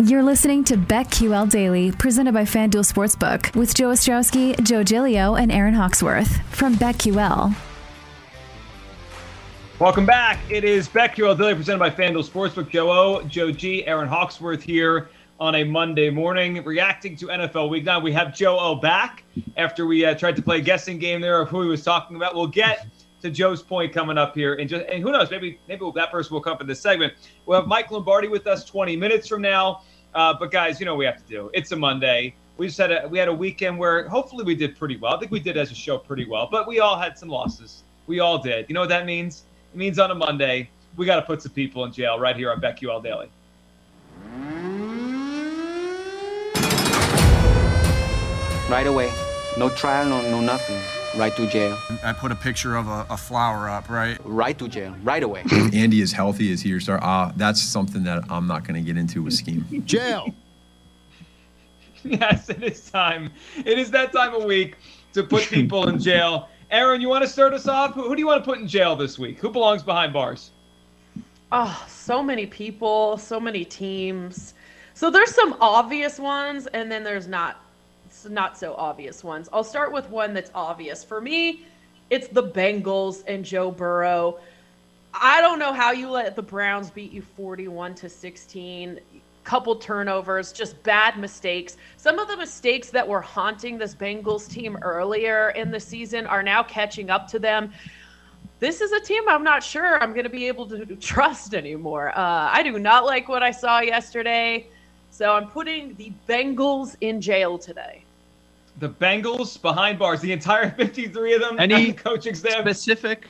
You're listening to BetQL Daily, presented by FanDuel Sportsbook, with Joe Ostrowski, Joe Gilio, and Aaron Hawksworth from BetQL. Welcome back. It is BetQL Daily, presented by FanDuel Sportsbook. Joe O, Joe G, Aaron Hawksworth here on a Monday morning, reacting to NFL Week 9. We have Joe O back after we uh, tried to play a guessing game there of who he was talking about. We'll get to Joe's point coming up here, and just and who knows, maybe maybe that person will come in this segment. We'll have Mike Lombardi with us 20 minutes from now. Uh, but guys, you know what we have to do. It's a Monday. We just had a we had a weekend where hopefully we did pretty well. I think we did as a show pretty well, but we all had some losses. We all did. You know what that means? It means on a Monday we got to put some people in jail right here on BetQL Daily. Right away. No trial, no, no nothing. Right to jail. I put a picture of a, a flower up, right? Right to jail. Right away. Andy is healthy. Is he your star? Uh, that's something that I'm not going to get into with scheme. Jail. yes, it is time. It is that time of week to put people in jail. Aaron, you want to start us off? Who, who do you want to put in jail this week? Who belongs behind bars? Oh, so many people, so many teams. So there's some obvious ones, and then there's not not so obvious ones. I'll start with one that's obvious. For me, it's the Bengals and Joe Burrow. I don't know how you let the Browns beat you 41 to 16. Couple turnovers, just bad mistakes. Some of the mistakes that were haunting this Bengals team earlier in the season are now catching up to them. This is a team I'm not sure I'm going to be able to trust anymore. Uh, I do not like what I saw yesterday. So I'm putting the Bengals in jail today the Bengals behind bars, the entire 53 of them. Any coaching staff specific?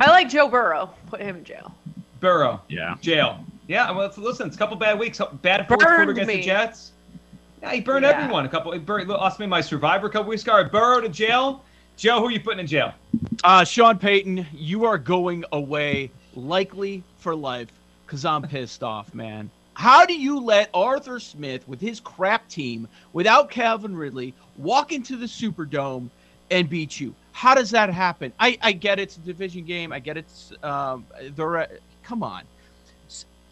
I like Joe Burrow. Put him in jail. Burrow. Yeah. Jail. Yeah. Well, listen, it's a couple bad weeks. Bad fourth Burned quarter against me. the Jets. Yeah, he burned Yeah. everyone. A couple. He burned, lost me my survivor a couple weeks ago. Burrow to jail. Joe, who are you putting in jail? Uh, Sean Payton, you are going away likely for life because I'm pissed off, man. How do you let Arthur Smith with his crap team without Calvin Ridley walk into the Superdome and beat you? How does that happen? I, I get it's a division game. I get it's um, they're come on.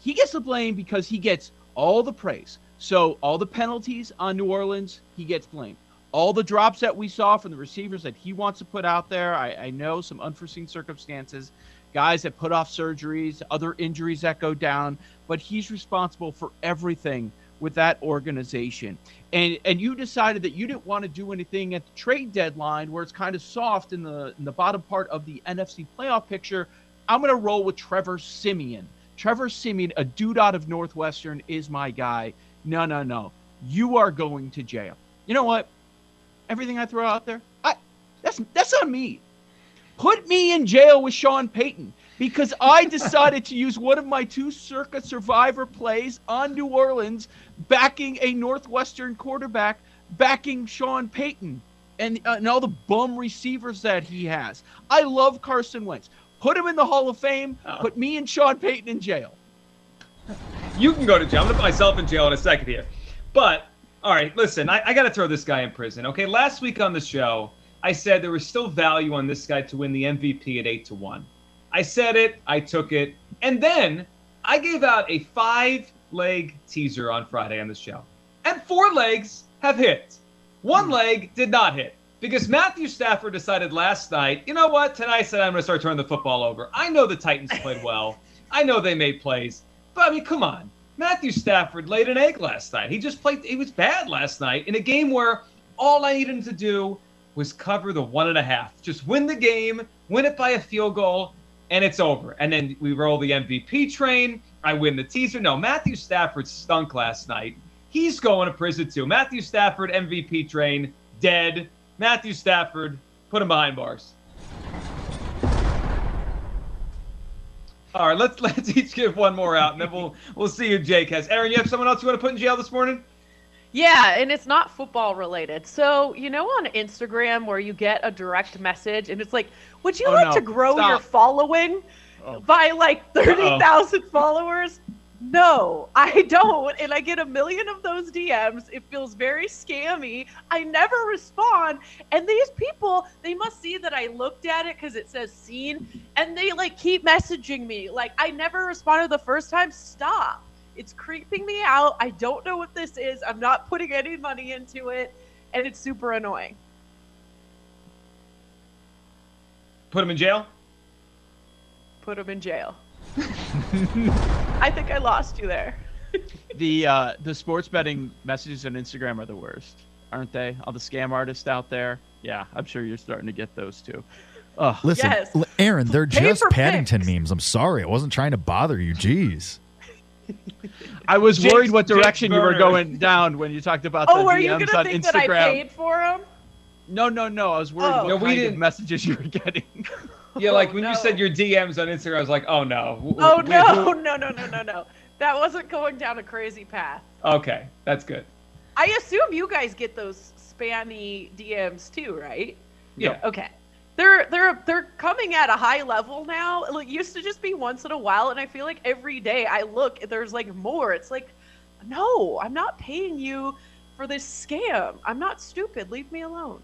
He gets the blame because he gets all the praise. So all the penalties on New Orleans, he gets blamed. All the drops that we saw from the receivers that he wants to put out there, I, I know some unforeseen circumstances, guys that put off surgeries, other injuries that go down, but he's responsible for everything with that organization. And and you decided that you didn't want to do anything at the trade deadline where it's kind of soft in the in the bottom part of the NFC playoff picture. I'm going to roll with Trevor Siemian. Trevor Siemian, a dude out of Northwestern, is my guy. No, no, no. You are going to jail. You know what? Everything I throw out there, I that's that's on me. Put me in jail with Sean Payton because I decided to use one of my two circa survivor plays on New Orleans, backing a Northwestern quarterback, backing Sean Payton and, uh, and all the bum receivers that he has. I love Carson Wentz. Put him in the Hall of Fame. Put me and Sean Payton in jail. You can go to jail. I'm gonna put myself in jail in a second here. But all right, listen, I, I got to throw this guy in prison. Okay, last week on the show, I said there was still value on this guy to win the MVP at eight to one. I said it, I took it, and then I gave out a five leg teaser on Friday on this show, and four legs have hit. One hmm. leg did not hit because Matthew Stafford decided last night, you know what? Tonight I said I'm going to start turning the football over. I know the Titans played well. I know they made plays. But I mean, come on. Matthew Stafford laid an egg last night. He just played, he was bad last night in a game where all I needed him to do was cover the one and a half. Just win the game, win it by a field goal, and it's over. And then we roll the MVP train. I win the teaser. No, Matthew Stafford stunk last night. He's going to prison too. Matthew Stafford, MVP train, dead. Matthew Stafford, put him behind bars. All right, let's let's each give one more out, and then we'll we'll see who Jake has. Aaron, you have someone else you want to put in jail this morning? Yeah, and it's not football related. So, you know, on Instagram where you get a direct message and it's like, would you Oh, like no. to grow Stop. your following Oh. by like 30,000 followers? No, I don't. And I get a million of those DMs. It feels very scammy. I never respond. And these people, they must see that I looked at it because it says seen and they like keep messaging me. Like, I never responded the first time. Stop. It's creeping me out. I don't know what this is. I'm not putting any money into it, and it's super annoying. Put him in jail. Put him in jail. I think I lost you there. The uh, the sports betting messages on Instagram are the worst, aren't they? All the scam artists out there. Yeah, I'm sure you're starting to get those too. Ugh. Listen, Yes. Aaron, they're Pay just Paddington pics. memes. I'm sorry. I wasn't trying to bother you. Jeez. I was Jake's- worried what Jake's direction you were burner. going down when you talked about Oh, the are you DMs gonna on think Instagram. that I paid for them? No, no, no. I was worried Oh. what No, we kind didn't- messages you were getting. Yeah, oh, like Oh, when no. you said your DMs on Instagram, I was like, oh no. Oh w- no, who- no, no, no, no, no. That wasn't going down a crazy path. Okay, that's good. I assume you guys get those spammy DMs too, right? Yeah. Okay. They're they're they're coming at a high level now. It used to just be once in a while, and I feel like every day I look, there's like more. It's like, no, I'm not paying you for this scam. I'm not stupid. Leave me alone.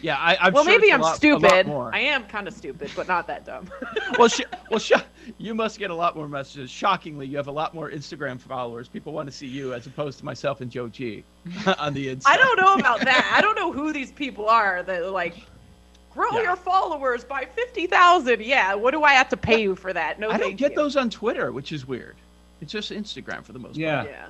yeah, I, I'm well, sure maybe I'm lot stupid. I am kind of stupid, but not that dumb. well, sh- well, sh- you must get a lot more messages. Shockingly, you have a lot more Instagram followers. People want to see you as opposed to myself and Joe G on the Insta. I don't know about that. I don't know who these people are that like grow Yeah. your followers by fifty thousand. Yeah, what do I have to pay you for that? No, I don't get you. those on Twitter, which is weird. It's just Instagram for the most Yeah. Yeah.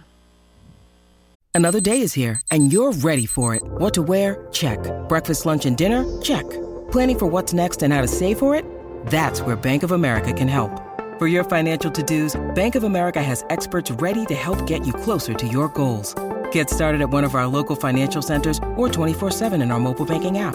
Another day is here, and you're ready for it. What to wear? Check. Breakfast, lunch, and dinner? Check. Planning for what's next and how to save for it? That's where Bank of America can help. For your financial to-dos, Bank of America has experts ready to help get you closer to your goals. Get started at one of our local financial centers or 24-7 in our mobile banking app.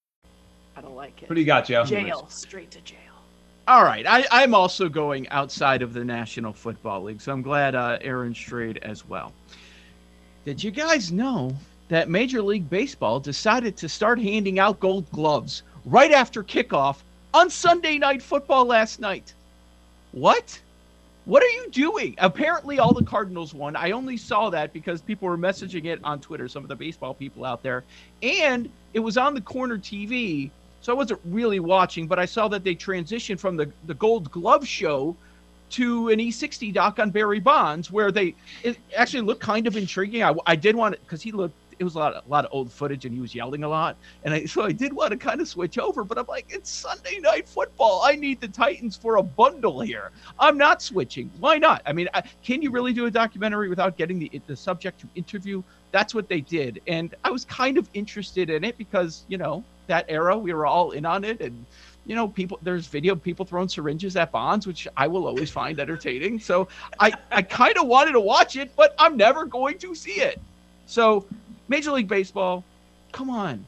I don't like it. What do you got, Joe? Jail, straight to jail. All right, I, I'm also going outside of the National Football League, so I'm glad uh, Aaron strayed as well. Did you guys know that Major League Baseball decided to start handing out gold gloves right after kickoff on Sunday Night Football last night? What? What are you doing? Apparently, all the Cardinals won. I only saw that because people were messaging it on Twitter, some of the baseball people out there. And it was on the corner TV, so I wasn't really watching, but I saw that they transitioned from the, the Gold Glove show to an E60 doc on Barry Bonds, where they it actually looked kind of intriguing. I, I did want it because he looked. It was a lot, a lot of old footage, and he was yelling a lot, and I, so I did want to kind of switch over. But I'm like, it's Sunday night football. I need the Titans for a bundle here. I'm not switching. Why not? I mean, I, can you really do a documentary without getting the the subject to interview? That's what they did, and I was kind of interested in it because you know that era we were all in on it, and you know people there's video people throwing syringes at bonds which i will always find entertaining. So i i kind of wanted to watch it but i'm never going to see it. So major league baseball come on.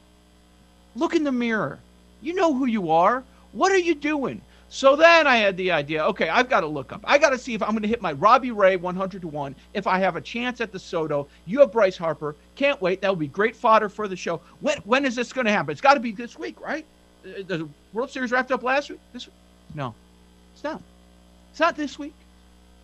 Look in the mirror. You know who you are. What are you doing so then i had the idea okay i've got to look up i got to see if i'm going to hit my robbie ray 100 to 1 if i have a chance at the soto you have bryce harper can't wait that would be great fodder for the show when when is this going to happen it's got to be this week right Uh, the World Series wrapped up last week. This week? No, it's not. It's not this week.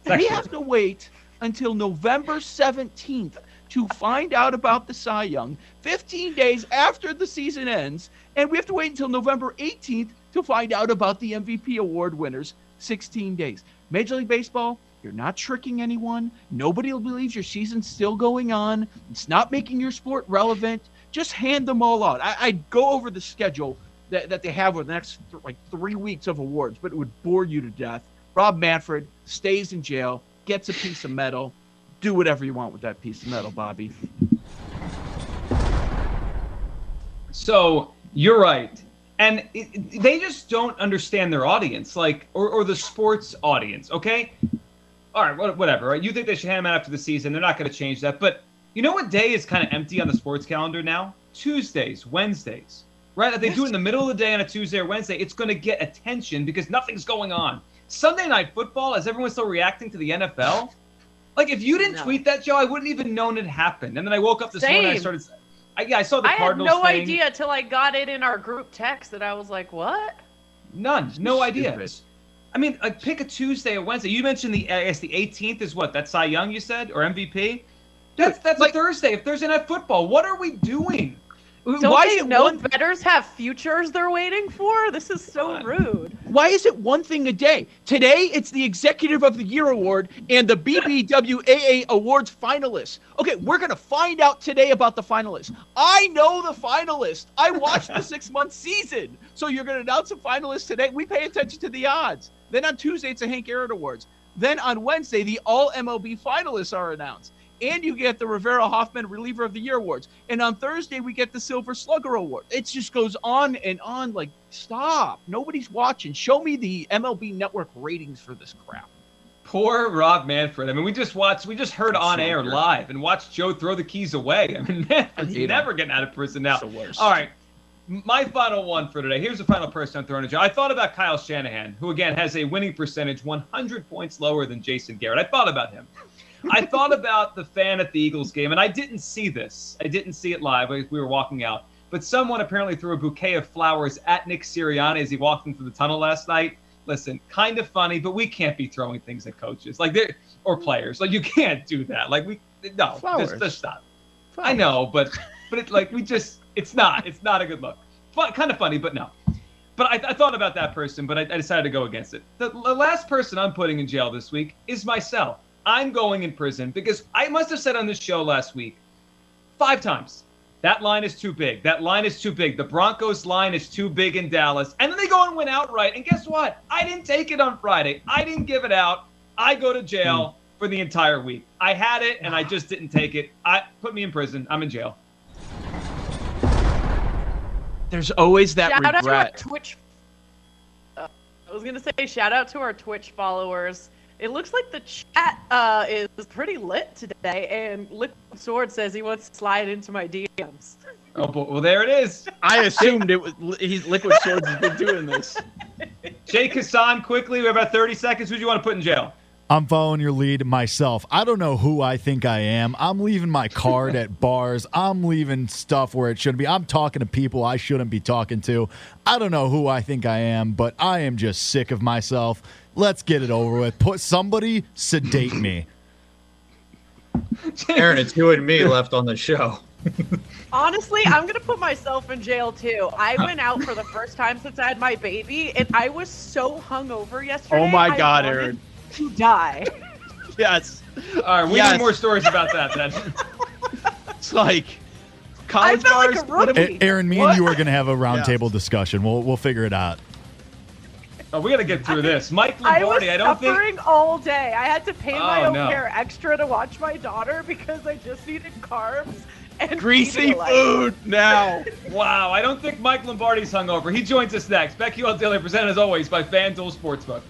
We have to wait until November 17th to find out about the Cy Young, 15 days after the season ends, and we have to wait until November 18th to find out about the MVP award winners, 16 days. Major League Baseball, you're not tricking anyone. Nobody will believe your season's still going on. It's not making your sport relevant. Just hand them all out. I, I'd go over the schedule that, that they have over the next th- like three weeks of awards, but it would bore you to death. Rob Manfred stays in jail, gets a piece of metal. Do whatever you want with that piece of metal, Bobby. So you're right, and it, it- they just don't understand their audience, like or, or the sports audience. Okay, all right, whatever. Right? You think they should hand them out after the season? They're not going to change that. But you know what day is kind of empty on the sports calendar now? Tuesdays, Wednesdays. Right? If they do it in the middle of the day on a Tuesday or Wednesday, it's going to get attention because nothing's going on. Sunday night football, is everyone still reacting to the NFL? Like if you didn't No. tweet that, Joe, I wouldn't even known it happened. And then I woke up this morning, I started. I, yeah, I saw the cardinals. I had no thing. idea till I got it in our group text that I was like, what? None. No idea. Stupid. I mean, like pick a Tuesday or Wednesday. You mentioned the I guess the 18th is what? That's Cy Young, you said, or MVP? That's that's a Thursday. If Thursday night football, what are we doing? Don't Why they know one- betters have futures they're waiting for? This is so rude. Why is it one thing a day? Today, it's the Executive of the Year award and the BBWAA awards finalists. Okay, we're going to find out today about the finalists. I know the finalists. I watched the six month season. So you're going to announce the finalists today. We pay attention to the odds. Then on Tuesday, it's the Hank Aaron Awards. Then on Wednesday, the All MLB finalists are announced. And you get the Rivera Hoffman Reliever of the Year awards. And on Thursday, we get the Silver Slugger Award. It just goes on and on. Like, stop. Nobody's watching. Show me the MLB network ratings for this crap. Poor Rob Manfred. I mean, we just watched, we just heard on air weird. live and watched Joe throw the keys away. I mean, Manfred's hate him. never getting out of prison now. It's the worst. All right. My final one for today. Here's the final person I'm throwing at Joe. I thought about Kyle Shanahan, who again has a winning percentage 100 points lower than Jason Garrett. I thought about him. I thought about the fan at the Eagles game, and I didn't see this. I didn't see it live. We we were walking out. But someone apparently threw a bouquet of flowers at Nick Sirianni as he walked into the tunnel last night. Listen, kind of funny, but we can't be throwing things at coaches like they or players. Like you can't do that. Like we no, Flowers. just, just stop. I know, but but it's like we just it's not it's not a good look. Fun, kind of funny, but no. But I, I thought about that person, but I, I decided to go against it. The, the last person I'm putting in jail this week is myself. I'm going in prison because I must have said on this show last week five times that line is too big. That line is too big. The Broncos line is too big in Dallas. And then they go and win outright. And guess what? I didn't take it on Friday. I didn't give it out. I go to jail for the entire week. I had it and I just didn't take it. I put me in prison. I'm in jail. There's always that shout out to our. Twitch. Uh, I was gonna say shout out to our Twitch followers. It looks like the chat uh, is pretty lit today, and Liquid Sword says he wants to slide into my DMs. Oh, but, well, there it is. I assumed it was he's Liquid Swords has been doing this. Jay Kassan, quickly. We have about 30 seconds. Who do you want to put in jail? I'm following your lead myself. I don't know who I think I am. I'm leaving my card at bars. I'm leaving stuff where it shouldn't be. I'm talking to people I shouldn't be talking to. I don't know who I think I am, but I am just sick of myself. Let's get it over with. Put somebody sedate me. Aaron, it's you and me left on the show. Honestly, I'm gonna put myself in jail too. I went out for the first time since I had my baby, and I was so hungover oh yesterday. Oh my I God, wanted Aaron. To die. Yes. All right, we Yes. need more stories about that then. It's like college felt like bars. a what Aaron, me What? and you are going to have a roundtable Yes. discussion. We'll we'll figure it out. Oh, we got to get through this. Mike I was Lombardi, I, don't think. suffering all day. I had to pay my Oh, own no. care extra to watch my daughter because I just needed carbs and Greasy food now. Wow, I don't think Mike Lombardi's hungover. He joins us next. BetQL Daily, presented as always by FanDuel Sportsbook.